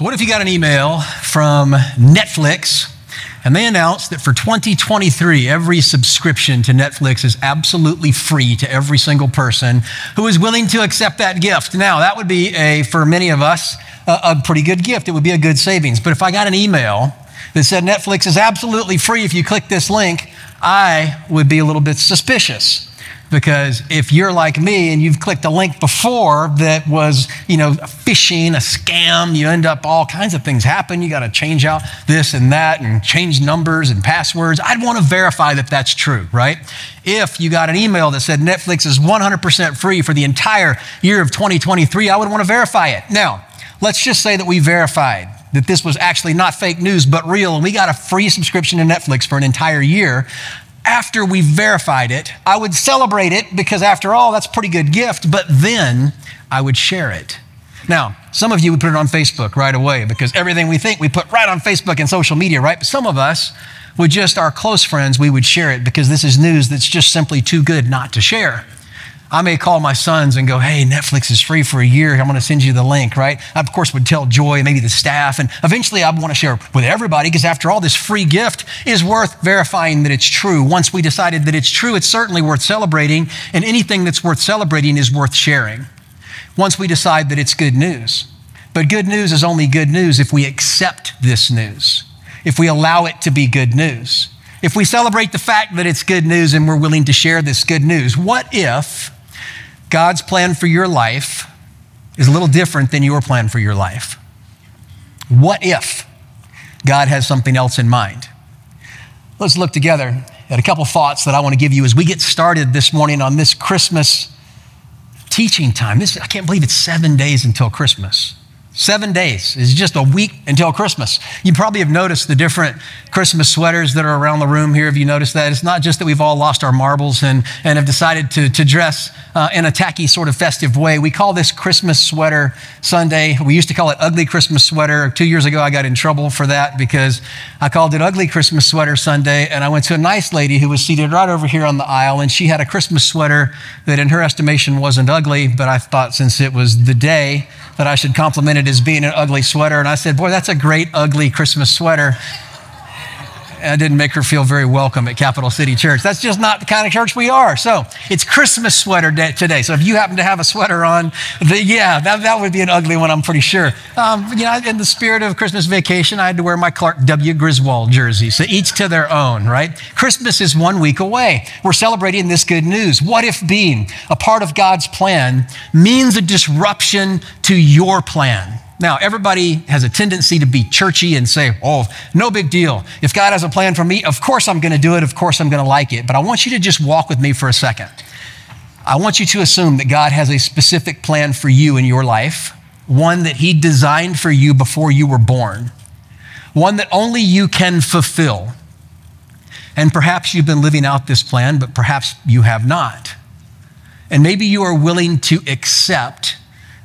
So, what if you got an email from Netflix and they announced that for 2023, every subscription to Netflix is absolutely free to every single person who is willing to accept that gift? Now, that would be a, for many of us, a, a pretty good gift. It would be a good savings. But if I got an email that said Netflix is absolutely free if you click this link, I would be a little bit suspicious because if you're like me and you've clicked a link before that was, you know, phishing, a scam, you end up all kinds of things happen. You got to change out this and that and change numbers and passwords. I'd want to verify that that's true, right? If you got an email that said Netflix is 100% free for the entire year of 2023, I would want to verify it. Now, let's just say that we verified that this was actually not fake news but real and we got a free subscription to Netflix for an entire year after we verified it, I would celebrate it because, after all, that's a pretty good gift, but then I would share it. Now, some of you would put it on Facebook right away because everything we think we put right on Facebook and social media, right? But some of us would just, our close friends, we would share it because this is news that's just simply too good not to share. I may call my sons and go, hey, Netflix is free for a year. I'm going to send you the link, right? I, of course, would tell Joy, maybe the staff, and eventually I want to share with everybody because, after all, this free gift is worth verifying that it's true. Once we decided that it's true, it's certainly worth celebrating, and anything that's worth celebrating is worth sharing. Once we decide that it's good news. But good news is only good news if we accept this news, if we allow it to be good news. If we celebrate the fact that it's good news and we're willing to share this good news, what if God's plan for your life is a little different than your plan for your life. What if God has something else in mind? Let's look together at a couple thoughts that I want to give you as we get started this morning on this Christmas teaching time. This, I can't believe it's seven days until Christmas. Seven days is just a week until Christmas. You probably have noticed the different Christmas sweaters that are around the room here. Have you noticed that? It's not just that we've all lost our marbles and, and have decided to, to dress uh, in a tacky sort of festive way. We call this Christmas sweater Sunday. We used to call it ugly Christmas sweater. Two years ago, I got in trouble for that because I called it ugly Christmas sweater Sunday. And I went to a nice lady who was seated right over here on the aisle, and she had a Christmas sweater that, in her estimation, wasn't ugly. But I thought since it was the day, that I should compliment it as being an ugly sweater. And I said, Boy, that's a great, ugly Christmas sweater. I didn't make her feel very welcome at Capital City Church. That's just not the kind of church we are. So it's Christmas sweater day today. So if you happen to have a sweater on, the, yeah, that, that would be an ugly one, I'm pretty sure. Um, you know, in the spirit of Christmas vacation, I had to wear my Clark W. Griswold jersey. So each to their own, right? Christmas is one week away. We're celebrating this good news. What if being a part of God's plan means a disruption to your plan? Now, everybody has a tendency to be churchy and say, oh, no big deal. If God has a plan for me, of course I'm going to do it. Of course I'm going to like it. But I want you to just walk with me for a second. I want you to assume that God has a specific plan for you in your life, one that He designed for you before you were born, one that only you can fulfill. And perhaps you've been living out this plan, but perhaps you have not. And maybe you are willing to accept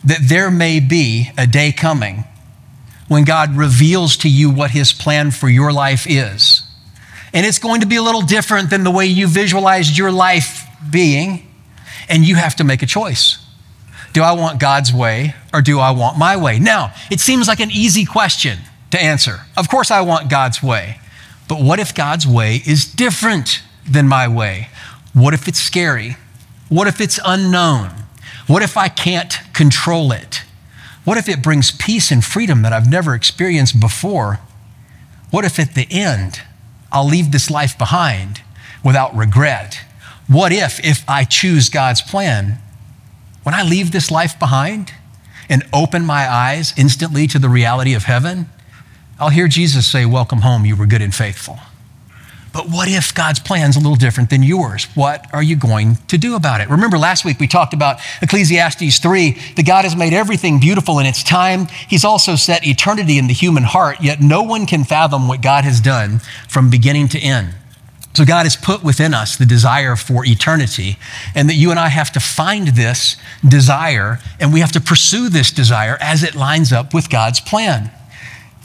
that there may be a day coming when God reveals to you what his plan for your life is. And it's going to be a little different than the way you visualized your life being, and you have to make a choice. Do I want God's way or do I want my way? Now, it seems like an easy question to answer. Of course, I want God's way. But what if God's way is different than my way? What if it's scary? What if it's unknown? What if I can't control it? What if it brings peace and freedom that I've never experienced before? What if at the end I'll leave this life behind without regret? What if, if I choose God's plan, when I leave this life behind and open my eyes instantly to the reality of heaven, I'll hear Jesus say, Welcome home, you were good and faithful. But what if God's plan's a little different than yours? What are you going to do about it? Remember last week we talked about Ecclesiastes 3 that God has made everything beautiful in its time. He's also set eternity in the human heart, yet no one can fathom what God has done from beginning to end. So God has put within us the desire for eternity, and that you and I have to find this desire, and we have to pursue this desire as it lines up with God's plan.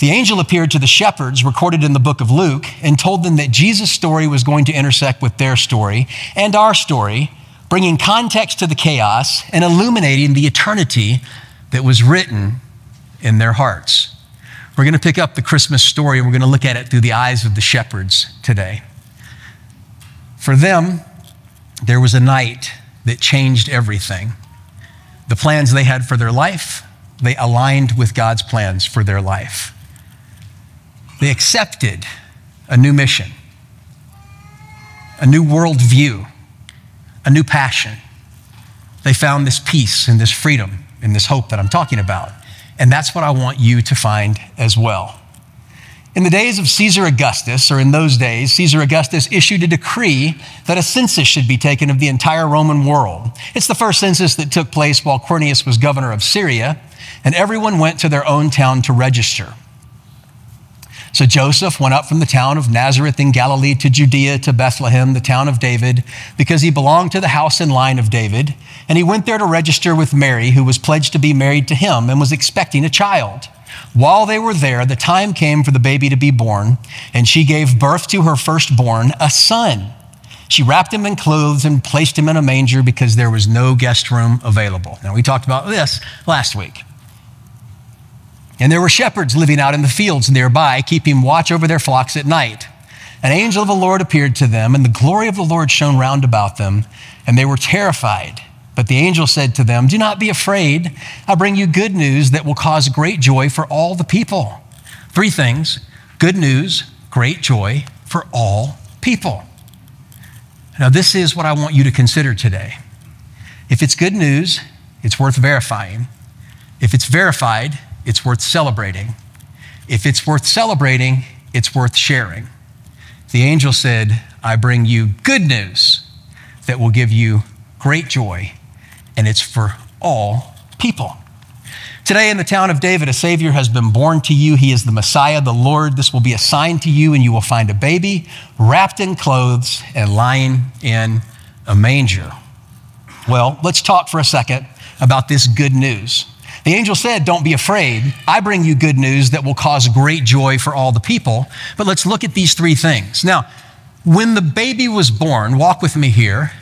The angel appeared to the shepherds, recorded in the book of Luke, and told them that Jesus' story was going to intersect with their story and our story, bringing context to the chaos and illuminating the eternity that was written in their hearts. We're going to pick up the Christmas story and we're going to look at it through the eyes of the shepherds today. For them, there was a night that changed everything. The plans they had for their life, they aligned with God's plans for their life. They accepted a new mission, a new worldview, a new passion. They found this peace and this freedom and this hope that I'm talking about. And that's what I want you to find as well. In the days of Caesar Augustus, or in those days, Caesar Augustus issued a decree that a census should be taken of the entire Roman world. It's the first census that took place while Quirinius was governor of Syria, and everyone went to their own town to register. So Joseph went up from the town of Nazareth in Galilee to Judea to Bethlehem, the town of David, because he belonged to the house and line of David. And he went there to register with Mary, who was pledged to be married to him and was expecting a child. While they were there, the time came for the baby to be born, and she gave birth to her firstborn, a son. She wrapped him in clothes and placed him in a manger because there was no guest room available. Now, we talked about this last week. And there were shepherds living out in the fields nearby, keeping watch over their flocks at night. An angel of the Lord appeared to them, and the glory of the Lord shone round about them, and they were terrified. But the angel said to them, Do not be afraid. I bring you good news that will cause great joy for all the people. Three things good news, great joy for all people. Now, this is what I want you to consider today. If it's good news, it's worth verifying. If it's verified, it's worth celebrating. If it's worth celebrating, it's worth sharing. The angel said, I bring you good news that will give you great joy, and it's for all people. Today, in the town of David, a Savior has been born to you. He is the Messiah, the Lord. This will be a sign to you, and you will find a baby wrapped in clothes and lying in a manger. Well, let's talk for a second about this good news. The angel said, Don't be afraid. I bring you good news that will cause great joy for all the people. But let's look at these three things. Now, when the baby was born, walk with me here.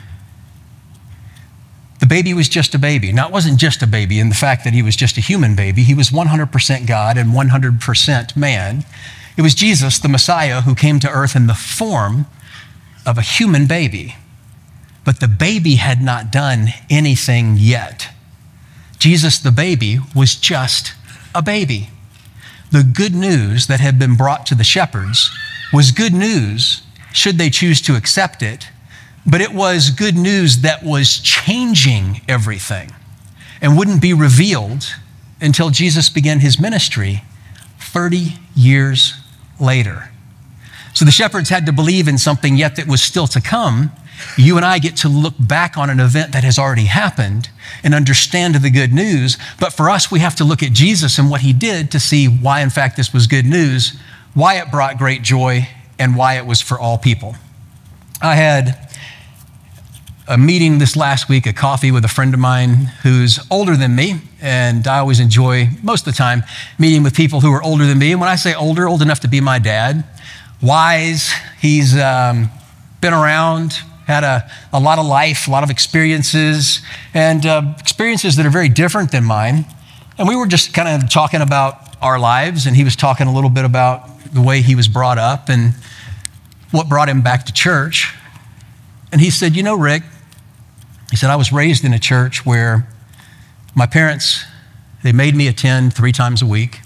The baby was just a baby. Now, it wasn't just a baby in the fact that he was just a human baby, he was 100% God and 100% man. It was Jesus, the Messiah, who came to earth in the form of a human baby. But the baby had not done anything yet. Jesus, the baby, was just a baby. The good news that had been brought to the shepherds was good news, should they choose to accept it, but it was good news that was changing everything and wouldn't be revealed until Jesus began his ministry 30 years later. So the shepherds had to believe in something yet that was still to come you and I get to look back on an event that has already happened and understand the good news. But for us, we have to look at Jesus and what he did to see why, in fact, this was good news, why it brought great joy, and why it was for all people. I had a meeting this last week, a coffee with a friend of mine who's older than me. And I always enjoy, most of the time, meeting with people who are older than me. And when I say older, old enough to be my dad, wise, he's um, been around, had a, a lot of life, a lot of experiences, and uh, experiences that are very different than mine. And we were just kind of talking about our lives, and he was talking a little bit about the way he was brought up and what brought him back to church. And he said, You know, Rick, he said, I was raised in a church where my parents, they made me attend three times a week.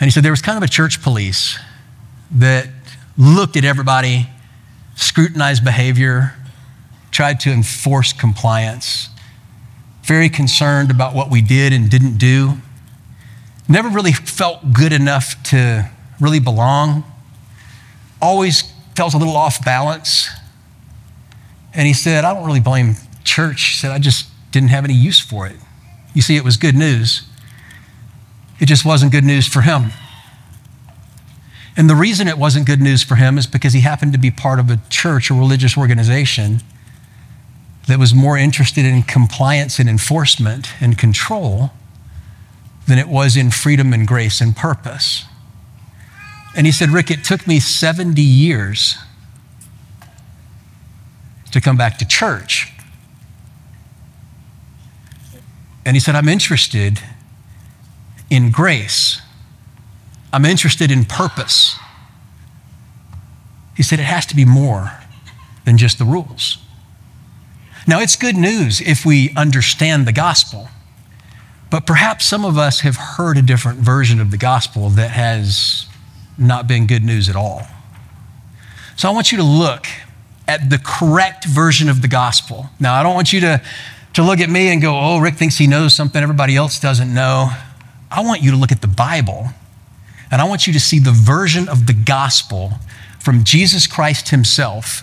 And he said, There was kind of a church police that looked at everybody scrutinized behavior, tried to enforce compliance, very concerned about what we did and didn't do, never really felt good enough to really belong, always felt a little off balance. And he said, I don't really blame church. He said, I just didn't have any use for it. You see, it was good news. It just wasn't good news for him. And the reason it wasn't good news for him is because he happened to be part of a church, a religious organization that was more interested in compliance and enforcement and control than it was in freedom and grace and purpose. And he said, Rick, it took me 70 years to come back to church. And he said, I'm interested in grace I'm interested in purpose. He said it has to be more than just the rules. Now, it's good news if we understand the gospel, but perhaps some of us have heard a different version of the gospel that has not been good news at all. So I want you to look at the correct version of the gospel. Now, I don't want you to, to look at me and go, oh, Rick thinks he knows something everybody else doesn't know. I want you to look at the Bible and I want you to see the version of the gospel from Jesus Christ himself.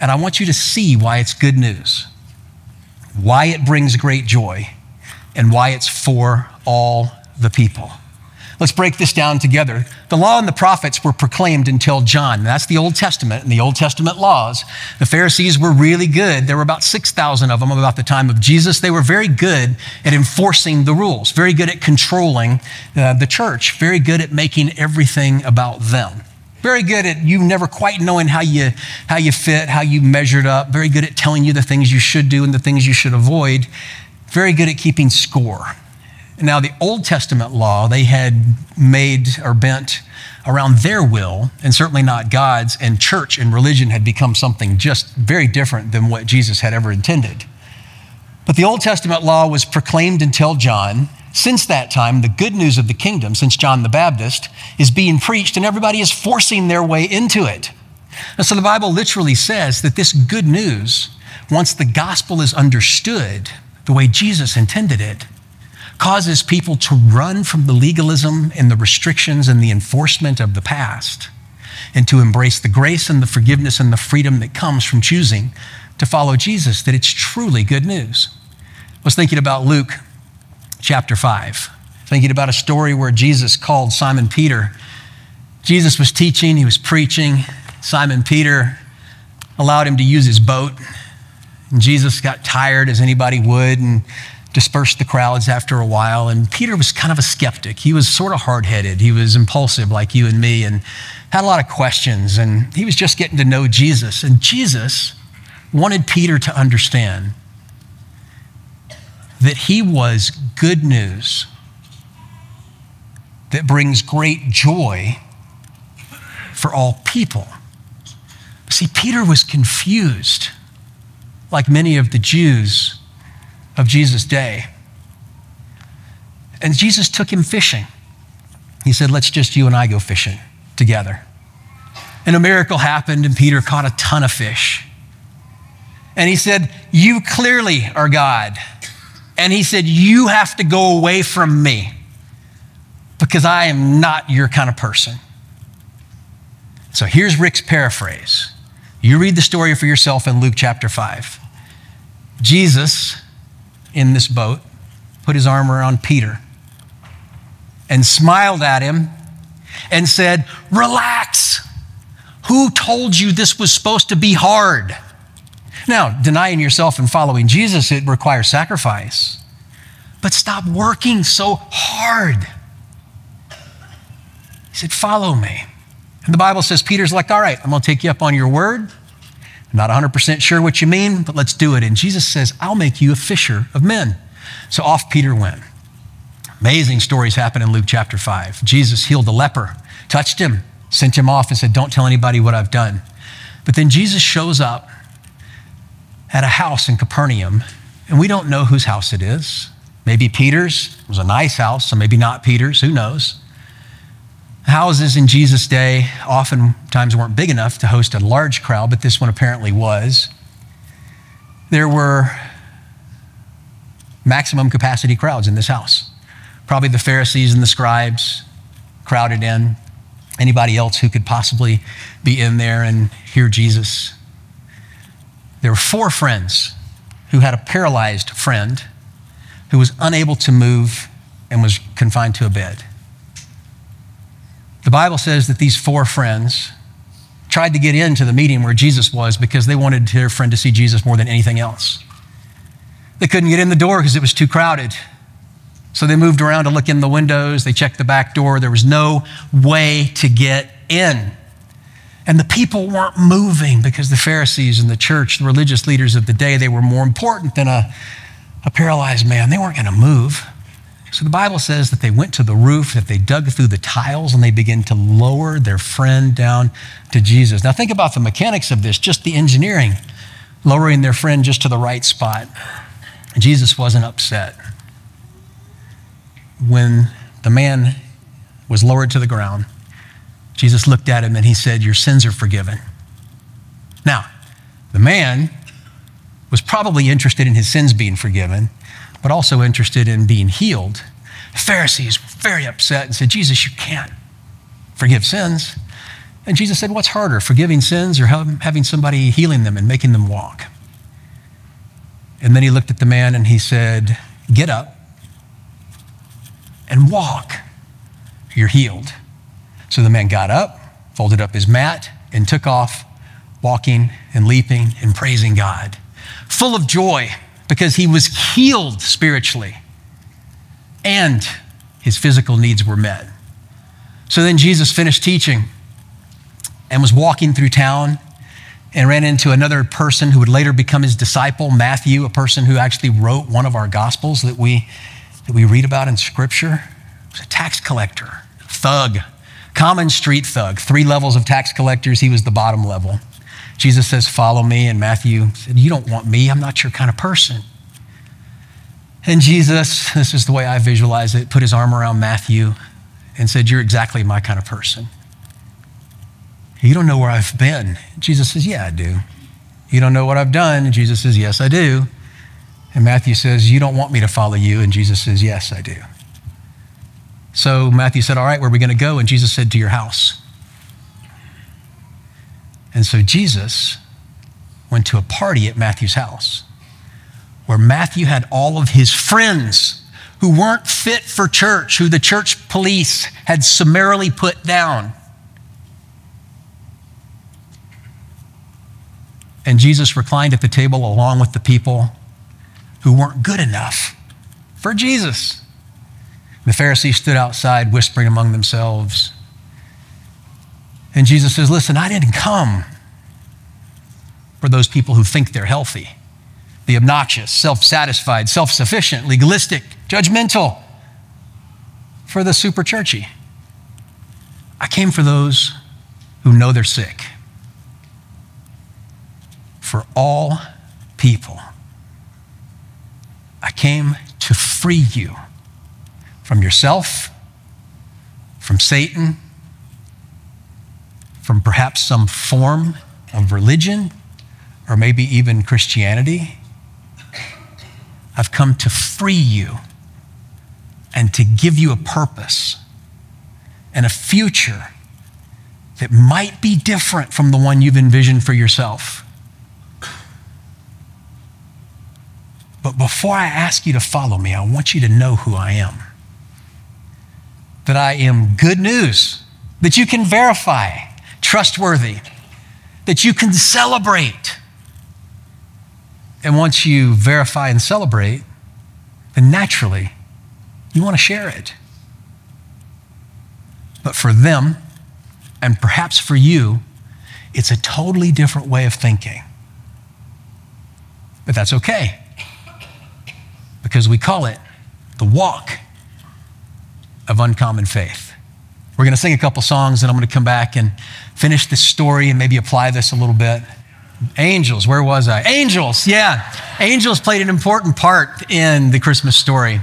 And I want you to see why it's good news, why it brings great joy, and why it's for all the people. Let's break this down together. The law and the prophets were proclaimed until John. That's the Old Testament and the Old Testament laws. The Pharisees were really good. There were about 6,000 of them about the time of Jesus. They were very good at enforcing the rules, very good at controlling uh, the church, very good at making everything about them. Very good at you never quite knowing how you, how you fit, how you measured up. Very good at telling you the things you should do and the things you should avoid. Very good at keeping score. Now, the Old Testament law, they had made or bent around their will, and certainly not God's, and church and religion had become something just very different than what Jesus had ever intended. But the Old Testament law was proclaimed until John, since that time, the good news of the kingdom, since John the Baptist, is being preached and everybody is forcing their way into it. And so the Bible literally says that this good news, once the gospel is understood the way Jesus intended it, causes people to run from the legalism and the restrictions and the enforcement of the past and to embrace the grace and the forgiveness and the freedom that comes from choosing to follow Jesus, that it's truly good news. I was thinking about Luke chapter 5. Thinking about a story where Jesus called Simon Peter. Jesus was teaching, he was preaching. Simon Peter allowed him to use his boat. And Jesus got tired, as anybody would, and dispersed the crowds after a while. And Peter was kind of a skeptic. He was sort of hard headed, he was impulsive like you and me, and had a lot of questions. And he was just getting to know Jesus. And Jesus wanted Peter to understand that he was good news that brings great joy for all people. See, Peter was confused, like many of the Jews of Jesus' day. And Jesus took him fishing. He said, Let's just you and I go fishing together. And a miracle happened, and Peter caught a ton of fish. And he said, You clearly are God. And he said, You have to go away from me because I am not your kind of person. So here's Rick's paraphrase. You read the story for yourself in Luke chapter 5. Jesus, in this boat, put his arm around Peter and smiled at him and said, Relax. Who told you this was supposed to be hard? Now, denying yourself and following Jesus, it requires sacrifice. But stop working so hard. He said, Follow me. And the Bible says, Peter's like, All right, I'm going to take you up on your word. Not 100% sure what you mean, but let's do it. And Jesus says, I'll make you a fisher of men. So off Peter went. Amazing stories happen in Luke chapter 5. Jesus healed a leper, touched him, sent him off, and said, Don't tell anybody what I've done. But then Jesus shows up at a house in Capernaum, and we don't know whose house it is. Maybe Peter's. It was a nice house, so maybe not Peter's. Who knows? Houses in Jesus' day oftentimes weren't big enough to host a large crowd, but this one apparently was. There were maximum capacity crowds in this house. Probably the Pharisees and the scribes crowded in. Anybody else who could possibly be in there and hear Jesus there were four friends who had a paralyzed friend who was unable to move and was confined to a bed. Bible says that these four friends tried to get into the meeting where Jesus was because they wanted their friend to see Jesus more than anything else. They couldn't get in the door because it was too crowded. So they moved around to look in the windows. They checked the back door. There was no way to get in. And the people weren't moving because the Pharisees and the church, the religious leaders of the day, they were more important than a, a paralyzed man. They weren't going to move. So the Bible says that they went to the roof, that they dug through the tiles, and they began to lower their friend down to Jesus. Now, think about the mechanics of this, just the engineering, lowering their friend just to the right spot. Jesus wasn't upset. When the man was lowered to the ground, Jesus looked at him and he said, Your sins are forgiven. Now, the man was probably interested in his sins being forgiven, but also interested in being healed. The Pharisees were very upset and said, Jesus, you can't forgive sins. And Jesus said, What's harder, forgiving sins or having somebody healing them and making them walk? And then he looked at the man and he said, Get up and walk. You're healed. So the man got up, folded up his mat, and took off, walking and leaping and praising God, full of joy because he was healed spiritually and his physical needs were met. So then Jesus finished teaching and was walking through town and ran into another person who would later become his disciple, Matthew, a person who actually wrote one of our gospels that we, that we read about in Scripture. He was a tax collector, thug, Common street thug, three levels of tax collectors, he was the bottom level. Jesus says, Follow me. And Matthew said, You don't want me. I'm not your kind of person. And Jesus, this is the way I visualize it, put his arm around Matthew and said, You're exactly my kind of person. You don't know where I've been. Jesus says, Yeah, I do. You don't know what I've done. Jesus says, Yes, I do. And Matthew says, You don't want me to follow you. And Jesus says, Yes, I do. So Matthew said, All right, where are we going to go? And Jesus said, To your house. And so Jesus went to a party at Matthew's house where Matthew had all of his friends who weren't fit for church, who the church police had summarily put down. And Jesus reclined at the table along with the people who weren't good enough for Jesus. The Pharisees stood outside whispering among themselves. And Jesus says, Listen, I didn't come for those people who think they're healthy, the obnoxious, self satisfied, self sufficient, legalistic, judgmental, for the super churchy. I came for those who know they're sick, for all people. I came to free you from yourself, from Satan, from perhaps some form of religion, or maybe even Christianity. I've come to free you and to give you a purpose and a future that might be different from the one you've envisioned for yourself. But before I ask you to follow me, I want you to know who I am that I am good news, that you can verify, trustworthy, that you can celebrate. And once you verify and celebrate, then naturally you want to share it. But for them, and perhaps for you, it's a totally different way of thinking. But that's okay because we call it the walk of uncommon faith. We're going to sing a couple songs and I'm going to come back and finish this story and maybe apply this a little bit. Angels, where was I? Angels, yeah. Angels played an important part in the Christmas story.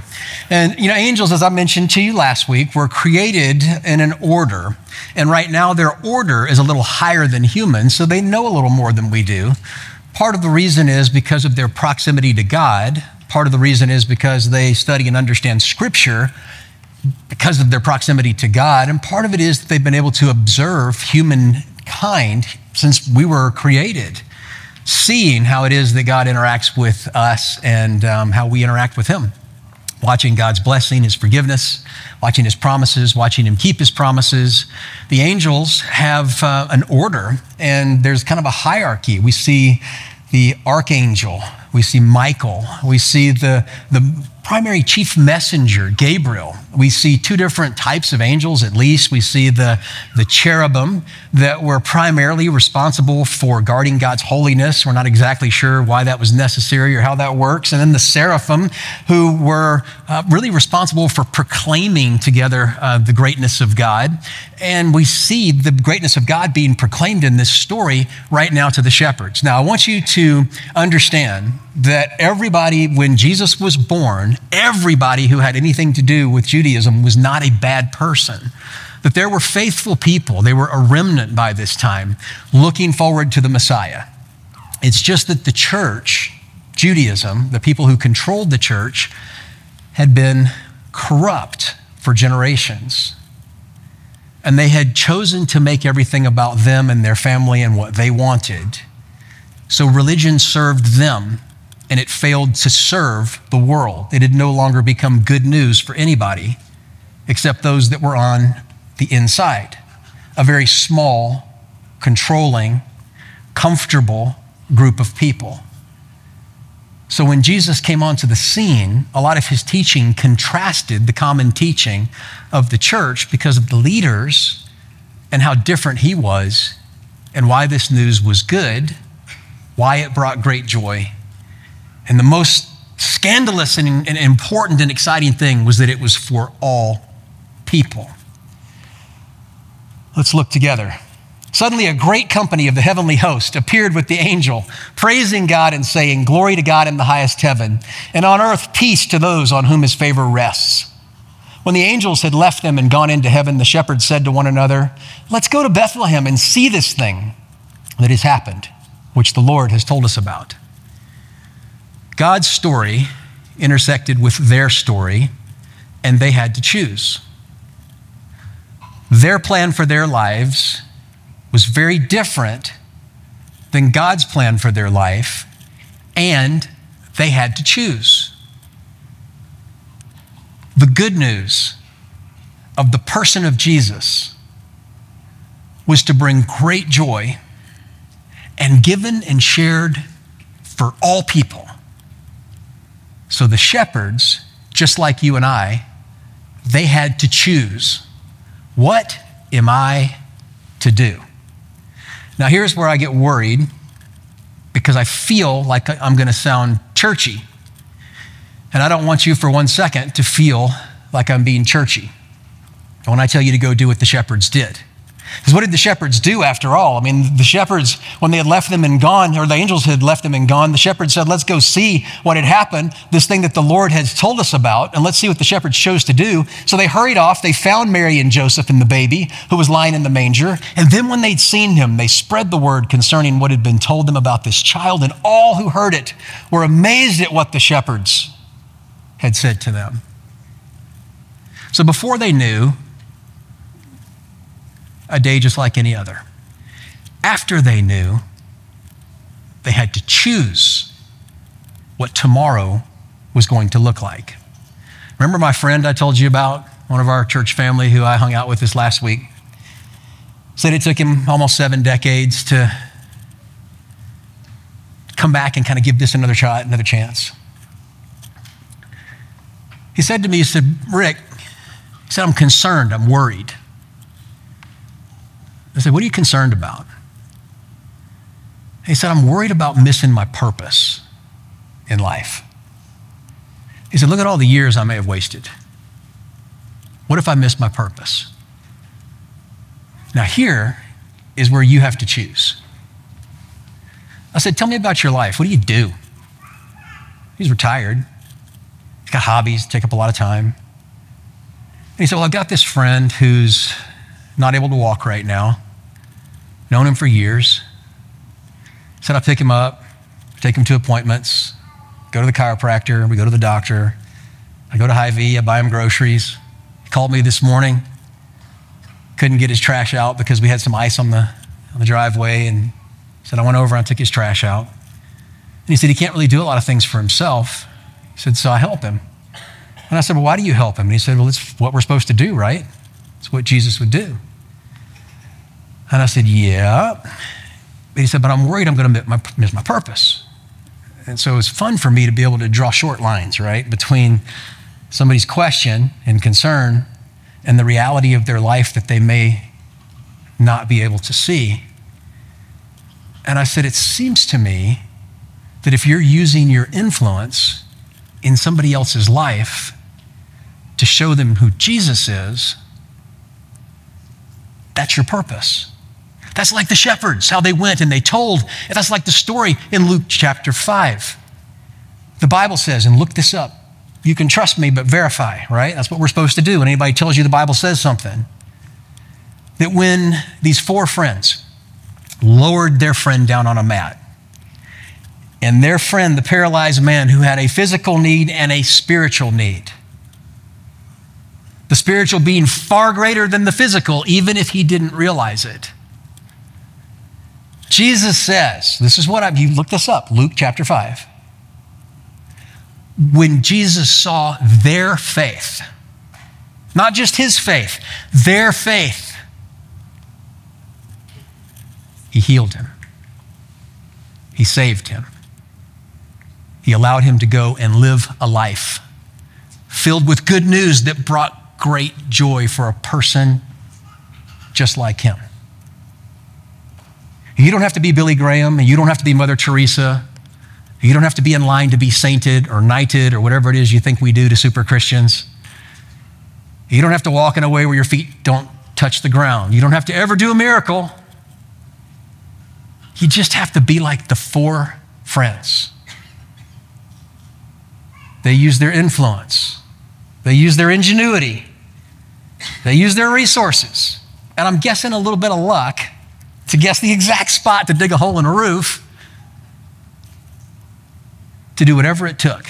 And, you know, angels, as I mentioned to you last week, were created in an order. And right now, their order is a little higher than humans, so they know a little more than we do. Part of the reason is because of their proximity to God. Part of the reason is because they study and understand Scripture because of their proximity to God. And part of it is that they've been able to observe humankind since we were created, seeing how it is that God interacts with us and um, how we interact with Him. Watching God's blessing, His forgiveness, watching His promises, watching Him keep His promises. The angels have uh, an order, and there's kind of a hierarchy. We see the archangel, we see Michael, we see the, the primary chief messenger, Gabriel. We see two different types of angels, at least. We see the, the cherubim that were primarily responsible for guarding God's holiness. We're not exactly sure why that was necessary or how that works. And then the seraphim, who were uh, really responsible for proclaiming together uh, the greatness of God. And we see the greatness of God being proclaimed in this story right now to the shepherds. Now, I want you to understand that everybody, when Jesus was born, everybody who had anything to do with Judaism was not a bad person. That there were faithful people, they were a remnant by this time, looking forward to the Messiah. It's just that the church, Judaism, the people who controlled the church, had been corrupt for generations. And they had chosen to make everything about them and their family and what they wanted. So religion served them and it failed to serve the world. It had no longer become good news for anybody except those that were on the inside. A very small, controlling, comfortable group of people. So when Jesus came onto the scene, a lot of his teaching contrasted the common teaching of the church because of the leaders and how different he was and why this news was good, why it brought great joy and the most scandalous and, and important and exciting thing was that it was for all people. Let's look together. Suddenly, a great company of the heavenly host appeared with the angel, praising God and saying, Glory to God in the highest heaven, and on earth peace to those on whom his favor rests. When the angels had left them and gone into heaven, the shepherds said to one another, Let's go to Bethlehem and see this thing that has happened, which the Lord has told us about. God's story intersected with their story, and they had to choose. Their plan for their lives was very different than God's plan for their life, and they had to choose. The good news of the person of Jesus was to bring great joy and given and shared for all people. So the shepherds, just like you and I, they had to choose what am I to do? Now, here's where I get worried because I feel like I'm going to sound churchy. And I don't want you for one second to feel like I'm being churchy when I tell you to go do what the shepherds did. Because what did the shepherds do after all? I mean, the shepherds, when they had left them and gone, or the angels had left them and gone, the shepherds said, Let's go see what had happened, this thing that the Lord has told us about, and let's see what the shepherds chose to do. So they hurried off. They found Mary and Joseph and the baby who was lying in the manger. And then when they'd seen him, they spread the word concerning what had been told them about this child, and all who heard it were amazed at what the shepherds had said to them. So before they knew, a day just like any other. After they knew, they had to choose what tomorrow was going to look like. Remember my friend I told you about, one of our church family who I hung out with this last week? Said it took him almost seven decades to come back and kind of give this another shot, another chance. He said to me, he said, Rick, he said, I'm concerned, I'm worried. I said, What are you concerned about? He said, I'm worried about missing my purpose in life. He said, Look at all the years I may have wasted. What if I miss my purpose? Now, here is where you have to choose. I said, Tell me about your life. What do you do? He's retired. He's got hobbies, take up a lot of time. And he said, Well, I've got this friend who's not able to walk right now. Known him for years. Said I pick him up, take him to appointments, go to the chiropractor, we go to the doctor. I go to Hy-Vee, I buy him groceries. He called me this morning. Couldn't get his trash out because we had some ice on the, on the driveway and said I went over and I took his trash out. And he said he can't really do a lot of things for himself. He said, so I help him. And I said, well, why do you help him? And he said, well, it's what we're supposed to do, right? It's what Jesus would do. And I said, Yeah. But he said, But I'm worried I'm going to miss my purpose. And so it was fun for me to be able to draw short lines, right, between somebody's question and concern and the reality of their life that they may not be able to see. And I said, It seems to me that if you're using your influence in somebody else's life to show them who Jesus is, that's your purpose. That's like the shepherds, how they went and they told. That's like the story in Luke chapter 5. The Bible says, and look this up, you can trust me, but verify, right? That's what we're supposed to do when anybody tells you the Bible says something. That when these four friends lowered their friend down on a mat, and their friend, the paralyzed man who had a physical need and a spiritual need, the spiritual being far greater than the physical, even if he didn't realize it. Jesus says, this is what I've, you look this up, Luke chapter 5. When Jesus saw their faith, not just his faith, their faith, he healed him. He saved him. He allowed him to go and live a life filled with good news that brought great joy for a person just like him. You don't have to be Billy Graham, and you don't have to be Mother Teresa. You don't have to be in line to be sainted or knighted or whatever it is you think we do to super Christians. You don't have to walk in a way where your feet don't touch the ground. You don't have to ever do a miracle. You just have to be like the four friends. They use their influence, they use their ingenuity, they use their resources, and I'm guessing a little bit of luck to guess the exact spot to dig a hole in a roof, to do whatever it took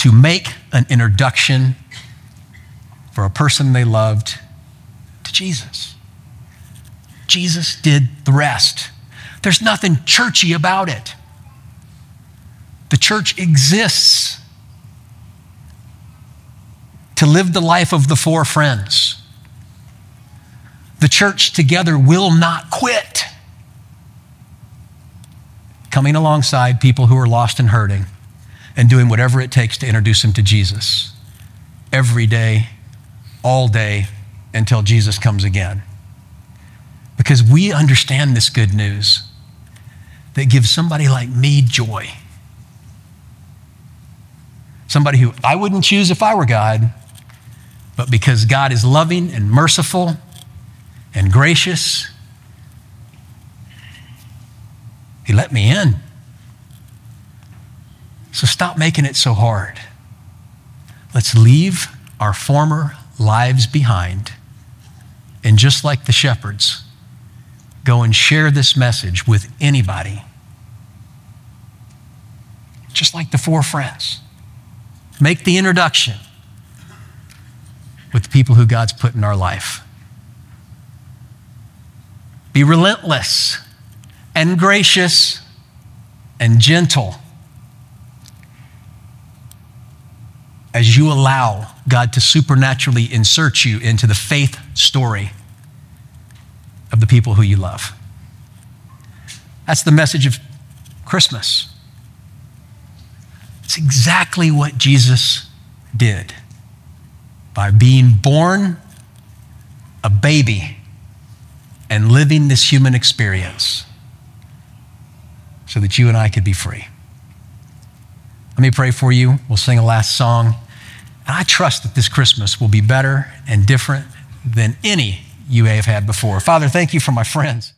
to make an introduction for a person they loved to Jesus. Jesus did the rest. There's nothing churchy about it. The church exists to live the life of the four friends the church together will not quit. Coming alongside people who are lost and hurting and doing whatever it takes to introduce them to Jesus every day, all day, until Jesus comes again. Because we understand this good news that gives somebody like me joy. Somebody who I wouldn't choose if I were God, but because God is loving and merciful and gracious. He let me in. So stop making it so hard. Let's leave our former lives behind. And just like the shepherds, go and share this message with anybody. Just like the four friends. Make the introduction with the people who God's put in our life. Be relentless and gracious and gentle as you allow God to supernaturally insert you into the faith story of the people who you love. That's the message of Christmas. It's exactly what Jesus did by being born a baby and living this human experience so that you and I could be free. Let me pray for you. We'll sing a last song. And I trust that this Christmas will be better and different than any you may have had before. Father, thank you for my friends.